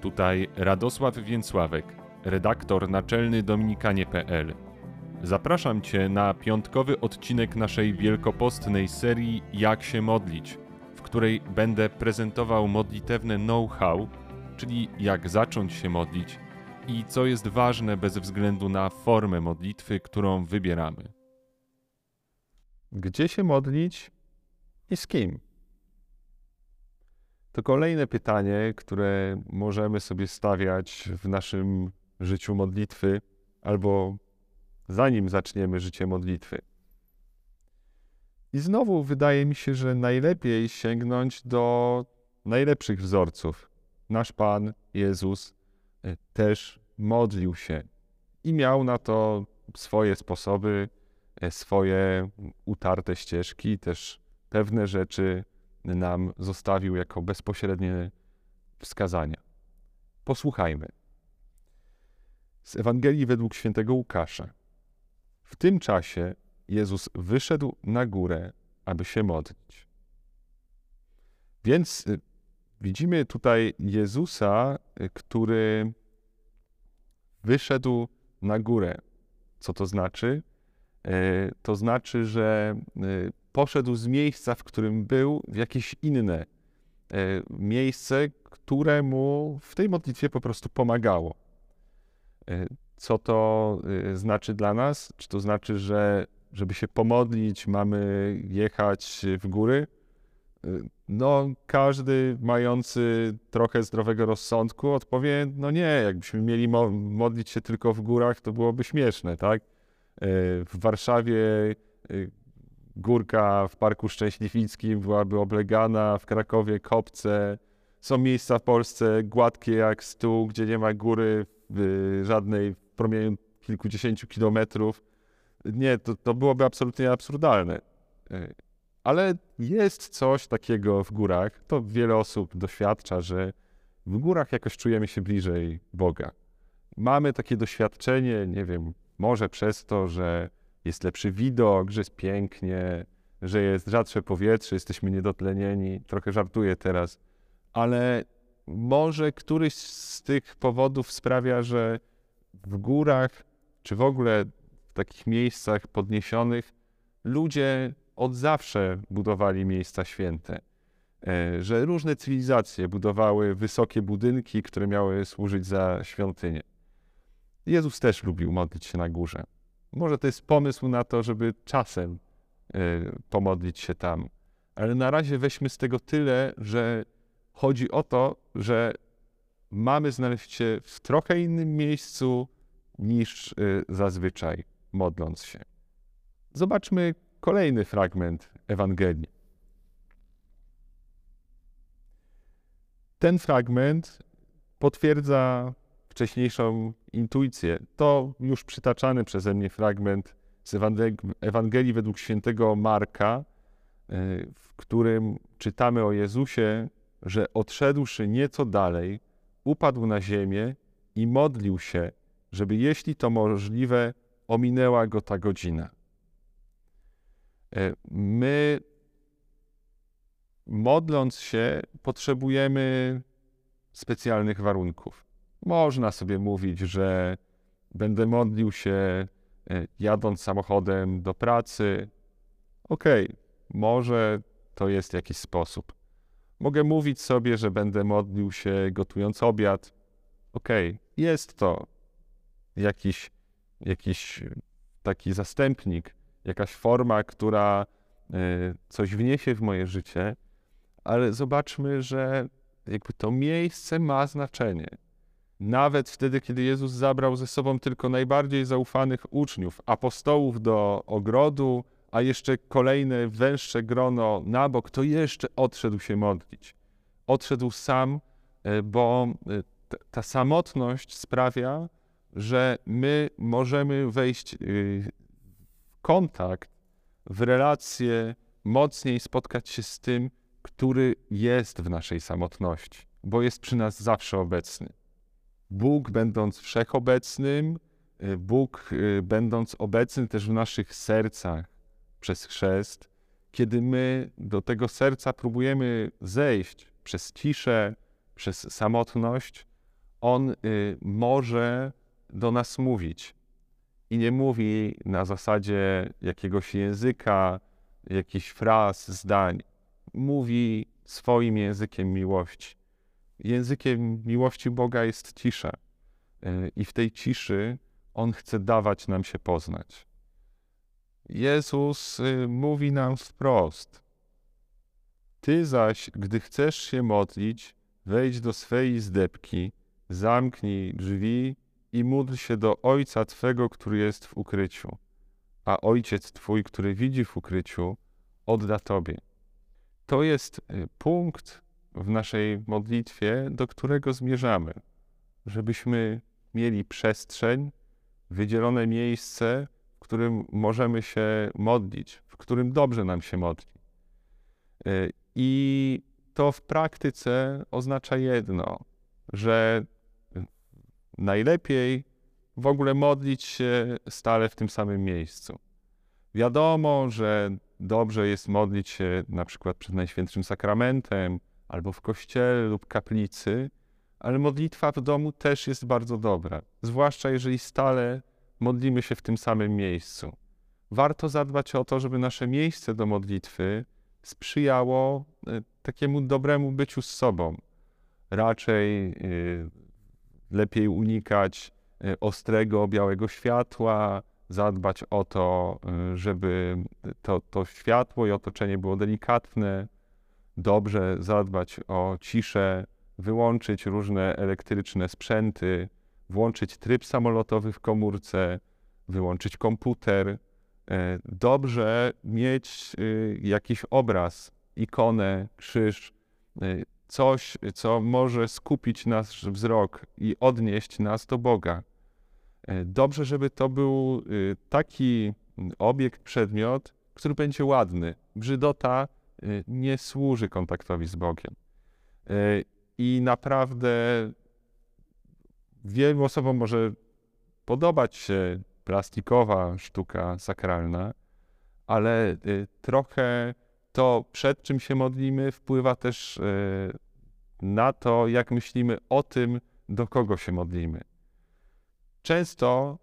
Tutaj Radosław Więcławek, redaktor naczelny Dominikanie.pl. Zapraszam Cię na piątkowy odcinek naszej wielkopostnej serii Jak się modlić, w której będę prezentował modlitewne know-how, czyli jak zacząć się modlić i co jest ważne bez względu na formę modlitwy, którą wybieramy. Gdzie się modlić i z kim? To kolejne pytanie, które możemy sobie stawiać w naszym życiu modlitwy albo zanim zaczniemy życie modlitwy. I znowu wydaje mi się, że najlepiej sięgnąć do najlepszych wzorców. Nasz Pan Jezus e, też modlił się i miał na to swoje sposoby, e, swoje utarte ścieżki, też pewne rzeczy nam zostawił jako bezpośrednie wskazania. Posłuchajmy. Z Ewangelii według świętego Łukasza. W tym czasie Jezus wyszedł na górę, aby się modlić. Więc y, widzimy tutaj Jezusa, y, który wyszedł na górę. Co to znaczy? E, to znaczy, że y, poszedł z miejsca, w którym był, w jakieś inne e, miejsce, które mu w tej modlitwie po prostu pomagało. E, co to e, znaczy dla nas? Czy to znaczy, że żeby się pomodlić, mamy jechać w góry? No, każdy mający trochę zdrowego rozsądku odpowie: No nie, jakbyśmy mieli modlić się tylko w górach, to byłoby śmieszne, tak? W Warszawie górka w Parku Szczęśliwickim byłaby oblegana, w Krakowie kopce. Są miejsca w Polsce gładkie jak stół, gdzie nie ma góry żadnej w promieniu kilkudziesięciu kilometrów. Nie, to, to byłoby absolutnie absurdalne. E, ale jest coś takiego w górach, to wiele osób doświadcza, że w górach jakoś czujemy się bliżej Boga. Mamy takie doświadczenie, nie wiem, może przez to, że jest lepszy widok, że jest pięknie, że jest rzadsze powietrze, jesteśmy niedotlenieni. Trochę żartuję teraz, ale może któryś z tych powodów sprawia, że w górach, czy w ogóle w takich miejscach podniesionych, ludzie od zawsze budowali miejsca święte. E, że różne cywilizacje budowały wysokie budynki, które miały służyć za świątynię. Jezus też lubił modlić się na górze. Może to jest pomysł na to, żeby czasem y, pomodlić się tam. Ale na razie weźmy z tego tyle, że chodzi o to, że mamy znaleźć się w trochę innym miejscu niż y, zazwyczaj, modląc się. Zobaczmy kolejny fragment Ewangelii. Ten fragment potwierdza wcześniejszą intuicję. To już przytaczany przeze mnie fragment z Ewangelii według świętego Marka, e, w którym czytamy o Jezusie, że odszedłszy nieco dalej, upadł na ziemię i modlił się, żeby jeśli to możliwe, ominęła go ta godzina. E, my, modląc się, potrzebujemy specjalnych warunków. Można sobie mówić, że będę modlił się e, jadąc samochodem do pracy. Okej, okay, może to jest jakiś sposób. Mogę mówić sobie, że będę modlił się gotując obiad. Okej, okay, jest to jakiś, jakiś taki zastępnik, jakaś forma, która e, coś wniesie w moje życie, ale zobaczmy, że jakby to miejsce ma znaczenie. Nawet wtedy, kiedy Jezus zabrał ze sobą tylko najbardziej zaufanych uczniów, apostołów do ogrodu, a jeszcze kolejne węższe grono na bok, to jeszcze odszedł się modlić. Odszedł sam, e, bo e, ta samotność sprawia, że my możemy wejść e, w kontakt, w relację, mocniej spotkać się z tym, który jest w naszej samotności, bo jest przy nas zawsze obecny. Bóg będąc wszechobecnym, y, Bóg y, będąc obecny też w naszych sercach przez chrzest, kiedy my do tego serca próbujemy zejść przez ciszę, przez samotność, On y, może do nas mówić. I nie mówi na zasadzie jakiegoś języka, jakichś fraz, zdań. Mówi swoim językiem miłości. Językiem miłości Boga jest cisza. Y, I w tej ciszy On chce dawać nam się poznać. Jezus y, mówi nam wprost: Ty zaś, gdy chcesz się modlić, wejdź do swej izdebki, zamknij drzwi i módl się do Ojca Twego, który jest w ukryciu, a Ojciec Twój, który widzi w ukryciu, odda Tobie. To jest y, punkt w naszej modlitwie, do którego zmierzamy, żebyśmy mieli przestrzeń, wydzielone miejsce, w którym możemy się modlić, w którym dobrze nam się modli. Y, I to w praktyce oznacza jedno, że najlepiej w ogóle modlić się stale w tym samym miejscu. Wiadomo, że dobrze jest modlić się na przykład przed Najświętszym Sakramentem, albo w kościele lub kaplicy, ale modlitwa w domu też jest bardzo dobra, zwłaszcza jeżeli stale modlimy się w tym samym miejscu. Warto zadbać o to, żeby nasze miejsce do modlitwy sprzyjało e, takiemu dobremu byciu z sobą. Raczej y, lepiej unikać y, ostrego, białego światła, zadbać o to, żeby to, to światło i otoczenie było delikatne, dobrze zadbać o ciszę, wyłączyć różne elektryczne sprzęty, włączyć tryb samolotowy w komórce, wyłączyć komputer. Dobrze mieć jakiś obraz, ikonę, krzyż, coś, co może skupić nasz wzrok i odnieść nas do Boga. E, dobrze, żeby to był y, taki obiekt, przedmiot, który będzie ładny. Brzydota y, nie służy kontaktowi z Bogiem. E, I naprawdę wielu osobom może podobać się plastikowa sztuka sakralna, ale y, trochę to przed czym się modlimy wpływa też na to, jak myślimy o tym, do kogo się modlimy. Często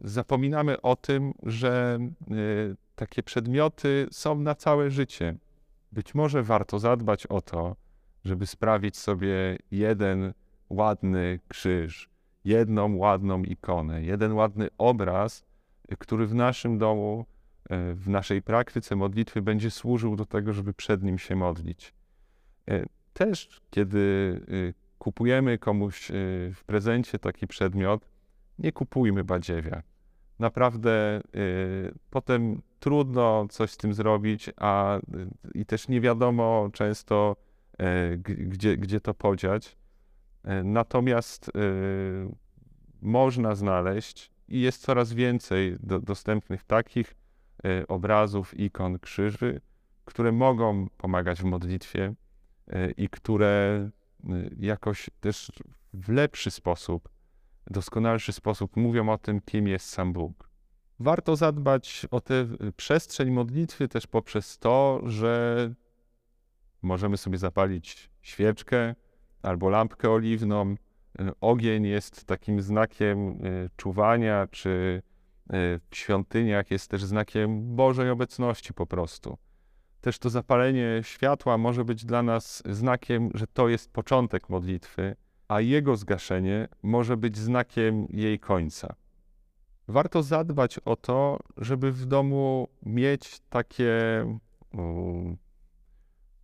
zapominamy o tym, że takie przedmioty są na całe życie. Być może warto zadbać o to, żeby sprawić sobie jeden ładny krzyż, jedną ładną ikonę, jeden ładny obraz, który w naszym domu E, w naszej praktyce modlitwy będzie służył do tego, żeby przed nim się modlić. E, też, kiedy e, kupujemy komuś w prezencie taki przedmiot, nie kupujmy badziewia. Naprawdę potem trudno coś z tym zrobić, a i też nie wiadomo często, gdzie, gdzie to podziać. Natomiast można znaleźć i jest coraz więcej do, dostępnych takich E, obrazów, ikon, krzyży, które mogą pomagać w modlitwie e, i które e, jakoś też w lepszy sposób, doskonalszy sposób mówią o tym, kim jest sam Bóg. Warto zadbać o tę przestrzeń modlitwy też poprzez to, że możemy sobie zapalić świeczkę albo lampkę oliwną. Ogień jest takim znakiem czuwania czy Y, w świątyniach jest też znakiem Bożej obecności po prostu. Też to zapalenie światła może być dla nas znakiem, że to jest początek modlitwy, a jego zgaszenie może być znakiem jej końca. Warto zadbać o to, żeby w domu mieć takie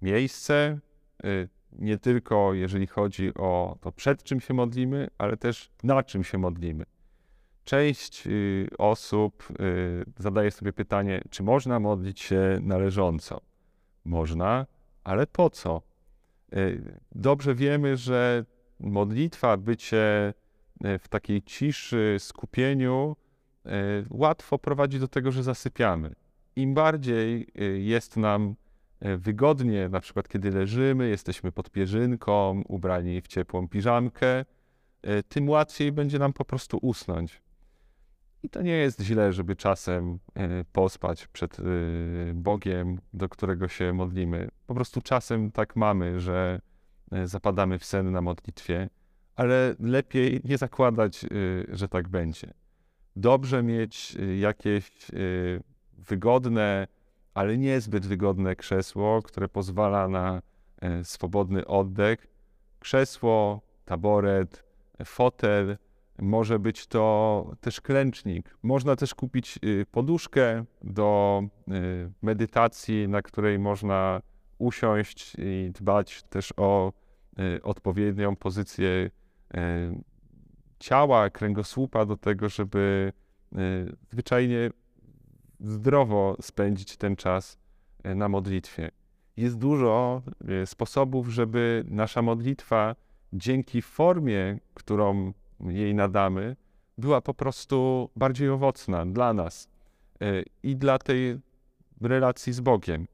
miejsce, y, nie tylko jeżeli chodzi o to, przed czym się modlimy, ale też na czym się modlimy. Część y, osób y, zadaje sobie pytanie, czy można modlić się należąco? Można, ale po co? Dobrze wiemy, że modlitwa, bycie w takiej ciszy, skupieniu, łatwo prowadzi do tego, że zasypiamy. Im bardziej jest nam wygodnie, na przykład kiedy leżymy, jesteśmy pod pierzynką, ubrani w ciepłą piżamkę, tym łatwiej będzie nam po prostu usnąć. I to nie jest źle, żeby czasem e, pospać przed e, Bogiem, do którego się modlimy. Po prostu czasem tak mamy, że e, zapadamy w sen na modlitwie, ale lepiej nie zakładać, y, że tak będzie. Dobrze mieć y, jakieś wygodne, ale niezbyt wygodne krzesło, które pozwala na e, swobodny oddech. Krzesło, taboret, fotel, może być to też klęcznik. Można też kupić poduszkę do medytacji, na której można usiąść i dbać też o odpowiednią pozycję E, ciała, kręgosłupa do tego, żeby e, zwyczajnie zdrowo spędzić ten czas na modlitwie. Jest dużo sposobów, żeby nasza modlitwa dzięki formie, którą jej nadamy, była po prostu bardziej owocna dla nas i dla tej relacji z Bogiem.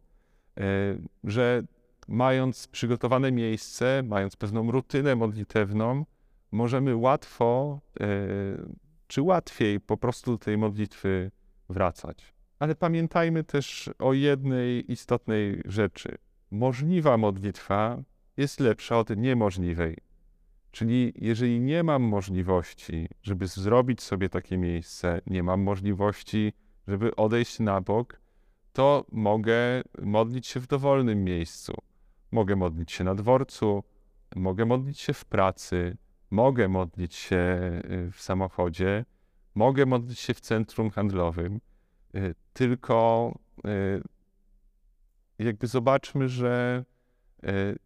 Że mając przygotowane miejsce, mając pewną rutynę modlitewną, możemy łatwo, e, czy łatwiej po prostu do tej modlitwy wracać. Ale pamiętajmy też o jednej istotnej rzeczy. Możliwa modlitwa jest lepsza od niemożliwej. Czyli jeżeli nie mam możliwości, żeby zrobić sobie takie miejsce, nie mam możliwości, żeby odejść na bok, to mogę modlić się w dowolnym miejscu. Mogę modlić się na dworcu, mogę modlić się w pracy, mogę modlić się y, w samochodzie, mogę modlić się w centrum handlowym, y, tylko y, jakby zobaczmy, że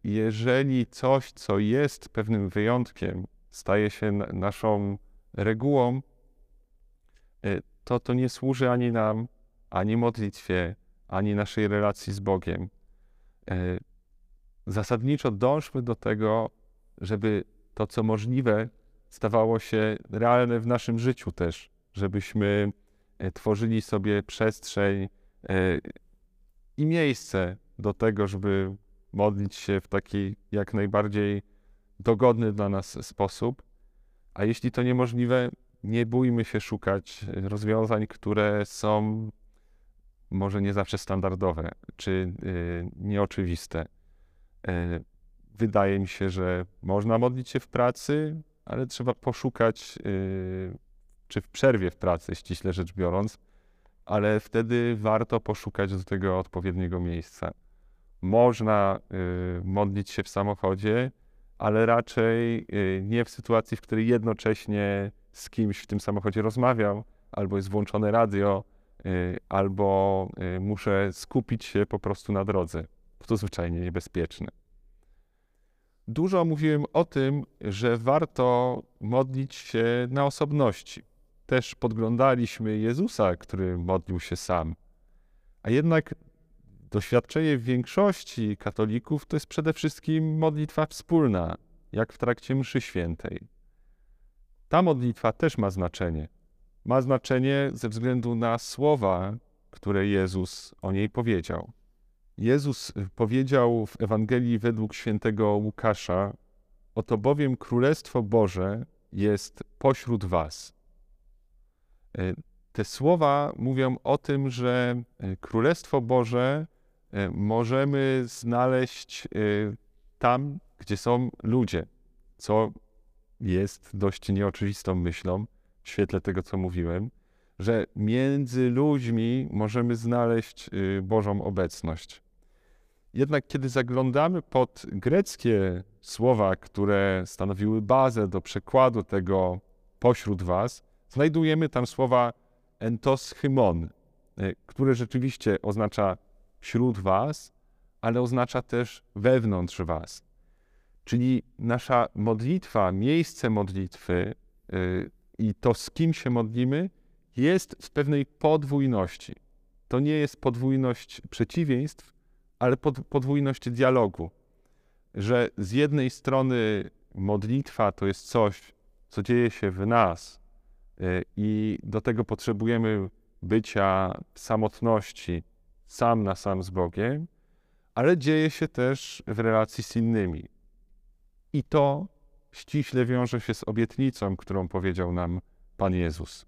jeżeli coś, co jest pewnym wyjątkiem, staje się naszą regułą, to to nie służy ani nam, ani modlitwie, ani naszej relacji z Bogiem. Zasadniczo dążmy do tego, żeby to, co możliwe, stawało się realne w naszym życiu też, żebyśmy e, tworzyli sobie przestrzeń e, i miejsce do tego, żeby modlić się w taki jak najbardziej dogodny dla nas sposób. A jeśli to niemożliwe, nie bójmy się szukać rozwiązań, które są może nie zawsze standardowe czy e, nieoczywiste wydaje mi się, że można modlić się w pracy, ale trzeba poszukać, yy, czy w przerwie w pracy, ściśle rzecz biorąc, ale wtedy warto poszukać do tego odpowiedniego miejsca. Można yy, modlić się w samochodzie, ale raczej yy, nie w sytuacji, w której jednocześnie z kimś w tym samochodzie rozmawiał, albo jest włączone radio, albo muszę skupić się po prostu na drodze. To zwyczajnie niebezpieczne. Dużo mówiłem o tym, że warto modlić się na osobności. Też podglądaliśmy Jezusa, który modlił się sam. A jednak doświadczenie większości katolików to jest przede wszystkim modlitwa wspólna, jak w trakcie mszy świętej. Ta modlitwa też ma znaczenie. Ma znaczenie ze względu na słowa, które Jezus o niej powiedział. Jezus powiedział w Ewangelii według świętego Łukasza: Oto bowiem Królestwo Boże jest pośród Was. E, te słowa mówią o tym, że e, Królestwo Boże możemy znaleźć tam, gdzie są ludzie, co jest dość nieoczywistą myślą w świetle tego, co mówiłem, że między ludźmi możemy znaleźć Bożą obecność. Jednak kiedy zaglądamy pod greckie słowa, które stanowiły bazę do przekładu tego pośród was, znajdujemy tam słowa entos hymon, e, które rzeczywiście oznacza wśród was, ale oznacza też wewnątrz was. Czyli nasza modlitwa, miejsce modlitwy e, i to, z kim się modlimy, jest w pewnej podwójności. To nie jest podwójność przeciwieństw, ale pod, podwójność dialogu, że z jednej strony modlitwa to jest coś, co dzieje się w nas e, i do tego potrzebujemy bycia w samotności, sam na sam z Bogiem, ale dzieje się też w relacji z innymi. I to ściśle wiąże się z obietnicą, którą powiedział nam Pan Jezus.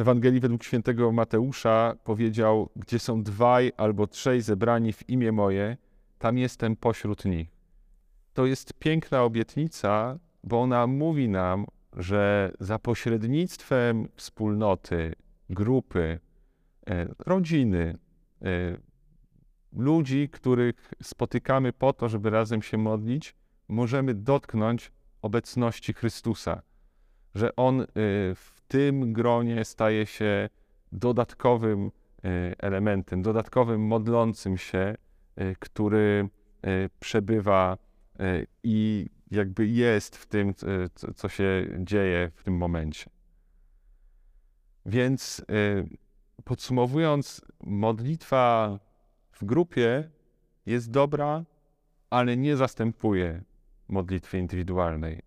W Ewangelii według świętego Mateusza powiedział: Gdzie są dwaj albo trzej zebrani w imię moje, tam jestem pośród nich. to jest piękna obietnica, bo ona mówi nam, że za pośrednictwem wspólnoty, grupy, e, rodziny, e, ludzi, których spotykamy po to, żeby razem się modlić, możemy dotknąć obecności Chrystusa, że On y, w tym gronie staje się dodatkowym y, elementem, dodatkowym modlącym się, y, który przebywa i jakby jest w tym, co się dzieje w tym momencie. Więc podsumowując, modlitwa w grupie jest dobra, ale nie zastępuje modlitwy indywidualnej.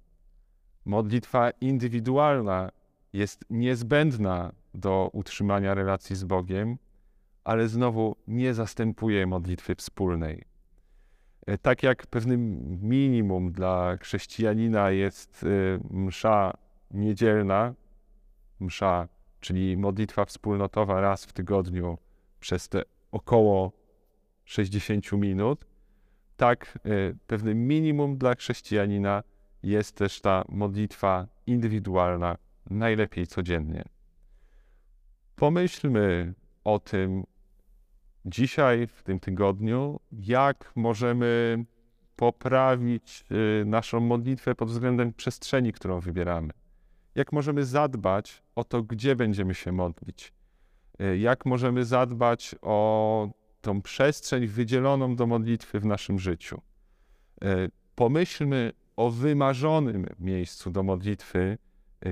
Modlitwa indywidualna jest niezbędna do utrzymania relacji z Bogiem, ale znowu nie zastępuje modlitwy wspólnej. E, tak jak pewnym minimum dla chrześcijanina jest e, msza niedzielna, msza, czyli modlitwa wspólnotowa raz w tygodniu przez te około 60 minut, tak e, pewnym minimum dla chrześcijanina jest też ta modlitwa indywidualna, najlepiej codziennie. Pomyślmy o tym dzisiaj, w tym tygodniu, jak możemy poprawić e, naszą modlitwę pod względem przestrzeni, którą wybieramy. Jak możemy zadbać o to, gdzie będziemy się modlić. E, jak możemy zadbać o tą przestrzeń wydzieloną do modlitwy w naszym życiu. E, pomyślmy o wymarzonym miejscu do modlitwy,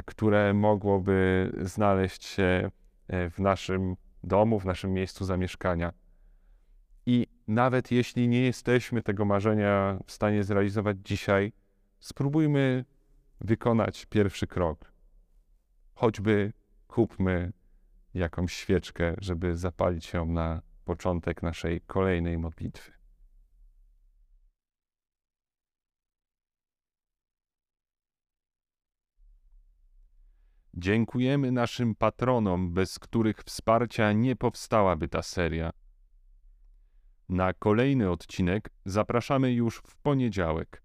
które mogłoby znaleźć się e, w naszym domu, w naszym miejscu zamieszkania. I nawet jeśli nie jesteśmy tego marzenia w stanie zrealizować dzisiaj, spróbujmy wykonać pierwszy krok. Choćby kupmy jakąś świeczkę, żeby zapalić ją na początek naszej kolejnej modlitwy. Dziękujemy naszym patronom, bez których wsparcia nie powstałaby ta seria. Na kolejny odcinek zapraszamy już w poniedziałek.